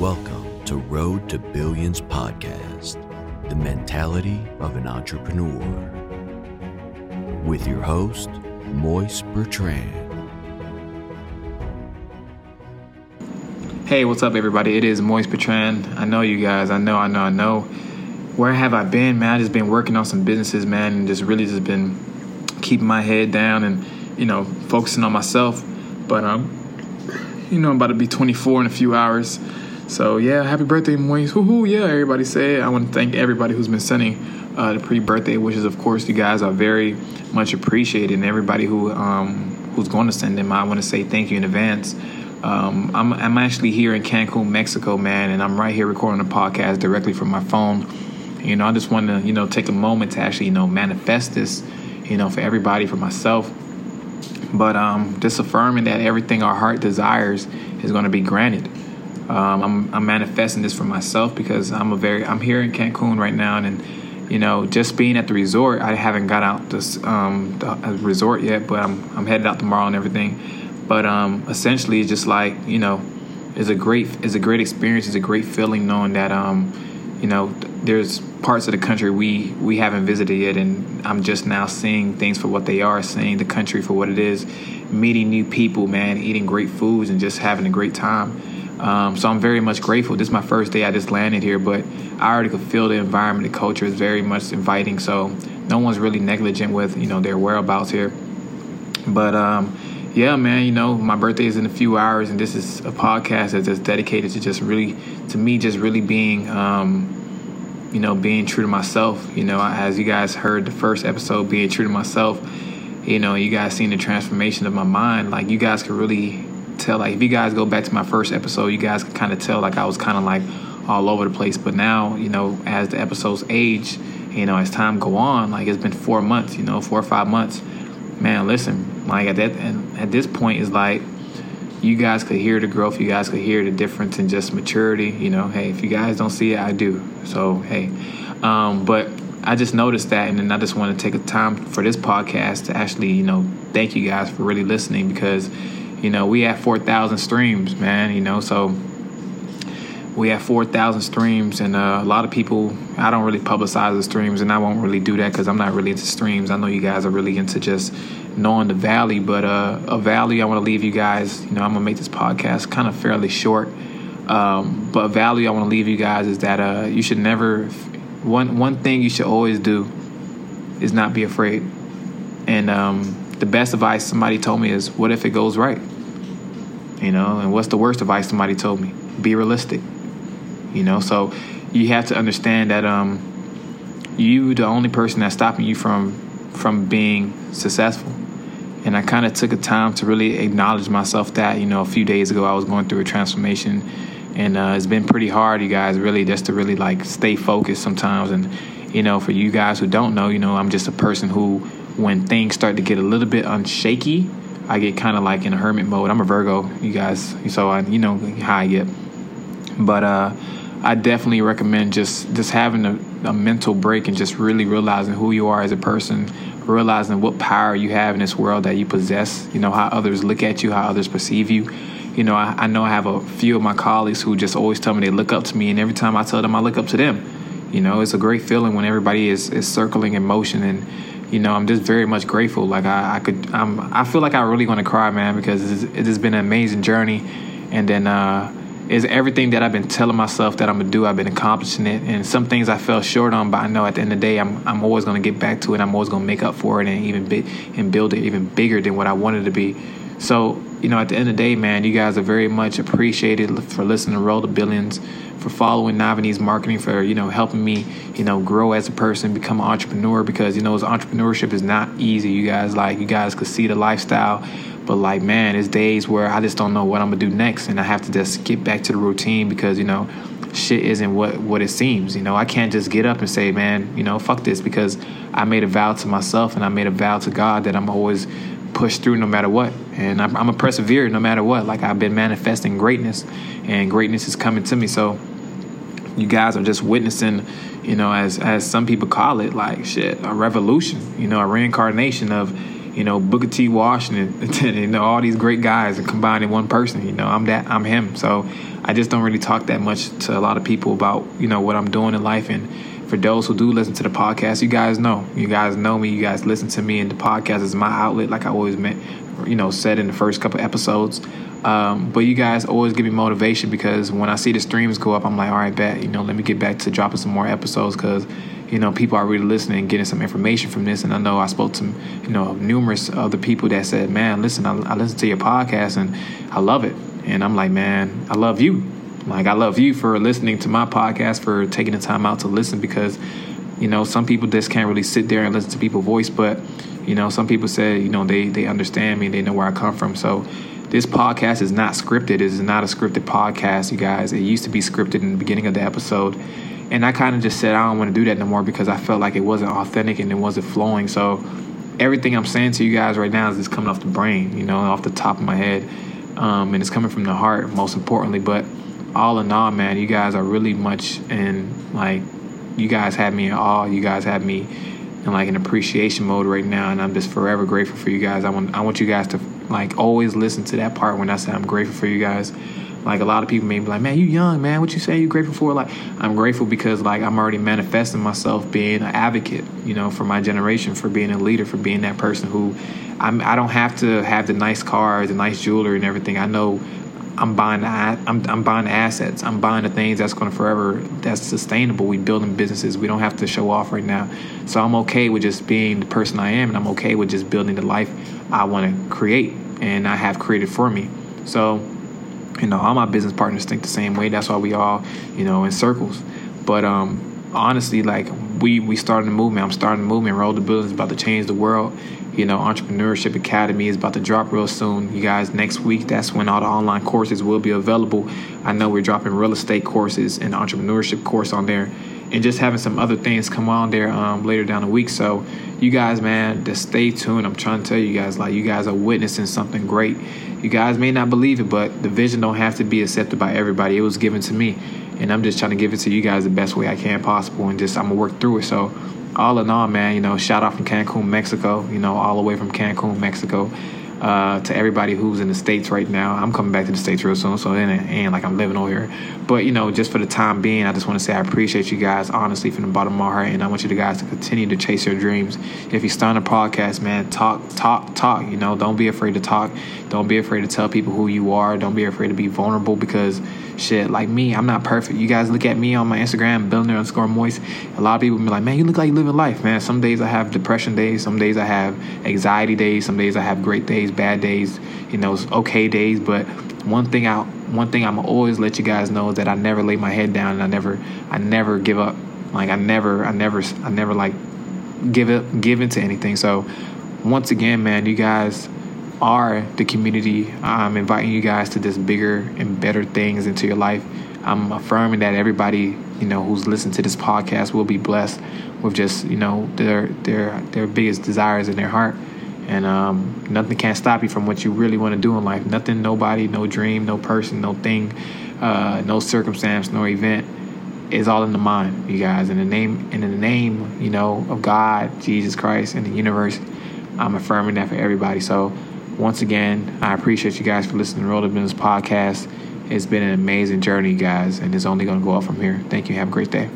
Welcome to Road to Billions podcast, the mentality of an entrepreneur. With your host, Moise Bertrand. Hey, what's up, everybody? It is Moise Bertrand. I know you guys. I know, I know, I know. Where have I been, man? I just been working on some businesses, man, and just really just been keeping my head down and, you know, focusing on myself. But, um, you know, I'm about to be 24 in a few hours. So yeah, happy birthday, Moise. Woohoo, yeah, everybody say it. I want to thank everybody who's been sending uh, the pre-birthday wishes. Of course, you guys are very much appreciated, and everybody who um, who's going to send them, I want to say thank you in advance. Um, I'm, I'm actually here in Cancun, Mexico, man, and I'm right here recording a podcast directly from my phone. You know, I just want to, you know, take a moment to actually, you know, manifest this, you know, for everybody, for myself. But um, just affirming that everything our heart desires is going to be granted. Um, I'm, I'm manifesting this for myself because I'm a very I'm here in Cancun right now, and, and you know just being at the resort, I haven't got out this um, the resort yet, but I'm I'm headed out tomorrow and everything. But um, essentially, it's just like you know, it's a great it's a great experience. It's a great feeling knowing that um, you know there's parts of the country we we haven't visited yet, and I'm just now seeing things for what they are, seeing the country for what it is, meeting new people, man, eating great foods, and just having a great time. Um, so I'm very much grateful. This is my first day I just landed here, but I already could feel the environment, the culture is very much inviting. So no one's really negligent with you know their whereabouts here. But um, yeah, man, you know my birthday is in a few hours, and this is a podcast that's just dedicated to just really, to me, just really being. Um, you know, being true to myself. You know, as you guys heard the first episode, being true to myself. You know, you guys seen the transformation of my mind. Like you guys could really tell like if you guys go back to my first episode, you guys can kind of tell like I was kind of like all over the place. But now, you know, as the episodes age, you know, as time go on, like it's been four months, you know, four or five months. Man, listen, like at that and at this point is like you guys could hear the growth, you guys could hear the difference in just maturity. You know, hey, if you guys don't see it, I do. So hey, um, but I just noticed that, and then I just want to take a time for this podcast to actually, you know, thank you guys for really listening because you know, we have 4,000 streams, man, you know, so we have 4,000 streams, and uh, a lot of people, I don't really publicize the streams, and I won't really do that because I'm not really into streams. I know you guys are really into just knowing the valley, but uh, a value I want to leave you guys, you know, I'm going to make this podcast kind of fairly short. Um, but a value I want to leave you guys is that uh, you should never, one, one thing you should always do is not be afraid. And, um, the best advice somebody told me is, what if it goes right? You know, and what's the worst advice somebody told me? Be realistic. You know, so you have to understand that um, you the only person that's stopping you from from being successful. And I kind of took a time to really acknowledge myself that you know a few days ago I was going through a transformation, and uh, it's been pretty hard, you guys, really just to really like stay focused sometimes. And you know, for you guys who don't know, you know, I'm just a person who when things start to get a little bit unshaky, I get kind of like in a hermit mode. I'm a Virgo, you guys, so I, you know how I get. But uh, I definitely recommend just just having a, a mental break and just really realizing who you are as a person, realizing what power you have in this world that you possess. You know how others look at you, how others perceive you. You know, I, I know I have a few of my colleagues who just always tell me they look up to me, and every time I tell them I look up to them. You know, it's a great feeling when everybody is, is circling in motion and you know, I'm just very much grateful. Like I, I could, I'm, I feel like I really want to cry, man, because it has been an amazing journey. And then uh, is everything that I've been telling myself that I'm gonna do, I've been accomplishing it. And some things I fell short on, but I know at the end of the day, I'm, I'm always gonna get back to it. I'm always gonna make up for it and even be, and build it even bigger than what I wanted to be. So, you know, at the end of the day, man, you guys are very much appreciated for listening to Road to Billions for following Navanese marketing, for you know helping me, you know, grow as a person, become an entrepreneur. Because you know, entrepreneurship is not easy. You guys like you guys could see the lifestyle, but like man, it's days where I just don't know what I'm gonna do next, and I have to just get back to the routine because you know, shit isn't what what it seems. You know, I can't just get up and say, man, you know, fuck this because I made a vow to myself and I made a vow to God that I'm always push through no matter what. And I'm, I'm a persevere no matter what. Like I've been manifesting greatness, and greatness is coming to me. So you guys are just witnessing, you know, as as some people call it, like shit, a revolution, you know, a reincarnation of, you know, Booker T. Washington, you know, all these great guys and combined in one person. You know, I'm that, I'm him. So I just don't really talk that much to a lot of people about, you know, what I'm doing in life. And for those who do listen to the podcast, you guys know, you guys know me, you guys listen to me, and the podcast is my outlet, like I always meant, you know, said in the first couple episodes. Um, but you guys always give me motivation because when I see the streams go up, I'm like, all right, bet, you know, let me get back to dropping some more episodes because you know, people are really listening and getting some information from this. And I know I spoke to, you know, numerous other people that said, man, listen, I, I listen to your podcast and I love it. And I'm like, man, I love you. Like, I love you for listening to my podcast, for taking the time out to listen because, you know, some people just can't really sit there and listen to people's voice. But, you know, some people say, you know, they, they understand me, they know where I come from. So, this podcast is not scripted. It is not a scripted podcast, you guys. It used to be scripted in the beginning of the episode and I kind of just said I don't want to do that no more because I felt like it wasn't authentic and it wasn't flowing. So everything I'm saying to you guys right now is just coming off the brain, you know, off the top of my head, um, and it's coming from the heart most importantly. But all in all, man, you guys are really much in like you guys have me in awe. You guys have me in like an appreciation mode right now, and I'm just forever grateful for you guys. I want I want you guys to like always listen to that part when I say I'm grateful for you guys like a lot of people may be like, man, you young, man. What you say you grateful for? Like, I'm grateful because like I'm already manifesting myself being an advocate, you know, for my generation, for being a leader, for being that person who I'm. I don't have to have the nice cars, the nice jewelry, and everything. I know I'm buying the I'm, I'm buying assets. I'm buying the things that's going to forever that's sustainable. We building businesses. We don't have to show off right now. So I'm okay with just being the person I am, and I'm okay with just building the life I want to create and I have created for me. So you know all my business partners think the same way that's why we all you know in circles but um honestly like we we started a movement i'm starting a movement Road to Billions is about to change the world you know entrepreneurship academy is about to drop real soon. You guys next week that's when all the online courses will be available. I know we're dropping real estate courses and entrepreneurship course on there and just having some other things come on there um, later down the week. So you guys man just stay tuned. I'm trying to tell you guys like you guys are witnessing something great. You guys may not believe it, but the vision don't have to be accepted by everybody. It was given to me, and I'm just trying to give it to you guys the best way I can possible, and just I'm gonna work through it. So, all in all, man, you know, shout out from Cancun, Mexico. You know, all the way from Cancun, Mexico uh, to everybody who's in the states right now. I'm coming back to the states real soon, so it ain't like I'm living over here. But you know, just for the time being, I just want to say I appreciate you guys honestly from the bottom of my heart, and I want you guys to continue to chase your dreams. If you start a podcast, man, talk, talk, talk. You know, don't be afraid to talk. Don't be afraid to tell people who you are. Don't be afraid to be vulnerable because shit, like me, I'm not perfect. You guys look at me on my Instagram, billionaire underscore moist. A lot of people be like, man, you look like you living life, man. Some days I have depression days. Some days I have anxiety days. Some days I have great days days, bad days, you know, okay days. But one thing I one thing I'm always let you guys know is that I never lay my head down and I never I never give up. Like I never I never I never like give up give into anything. So once again, man, you guys are the community. I'm inviting you guys to just bigger and better things into your life. I'm affirming that everybody, you know, who's listened to this podcast will be blessed with just, you know, their their their biggest desires in their heart and um, nothing can stop you from what you really want to do in life. Nothing, nobody, no dream, no person, no thing, uh, no circumstance, no event is all in the mind, you guys. In the name, in the name, you know, of God, Jesus Christ, and the universe, I'm affirming that for everybody. So, once again, I appreciate you guys for listening to Road to Billions podcast. It's been an amazing journey, guys, and it's only going to go up from here. Thank you. Have a great day.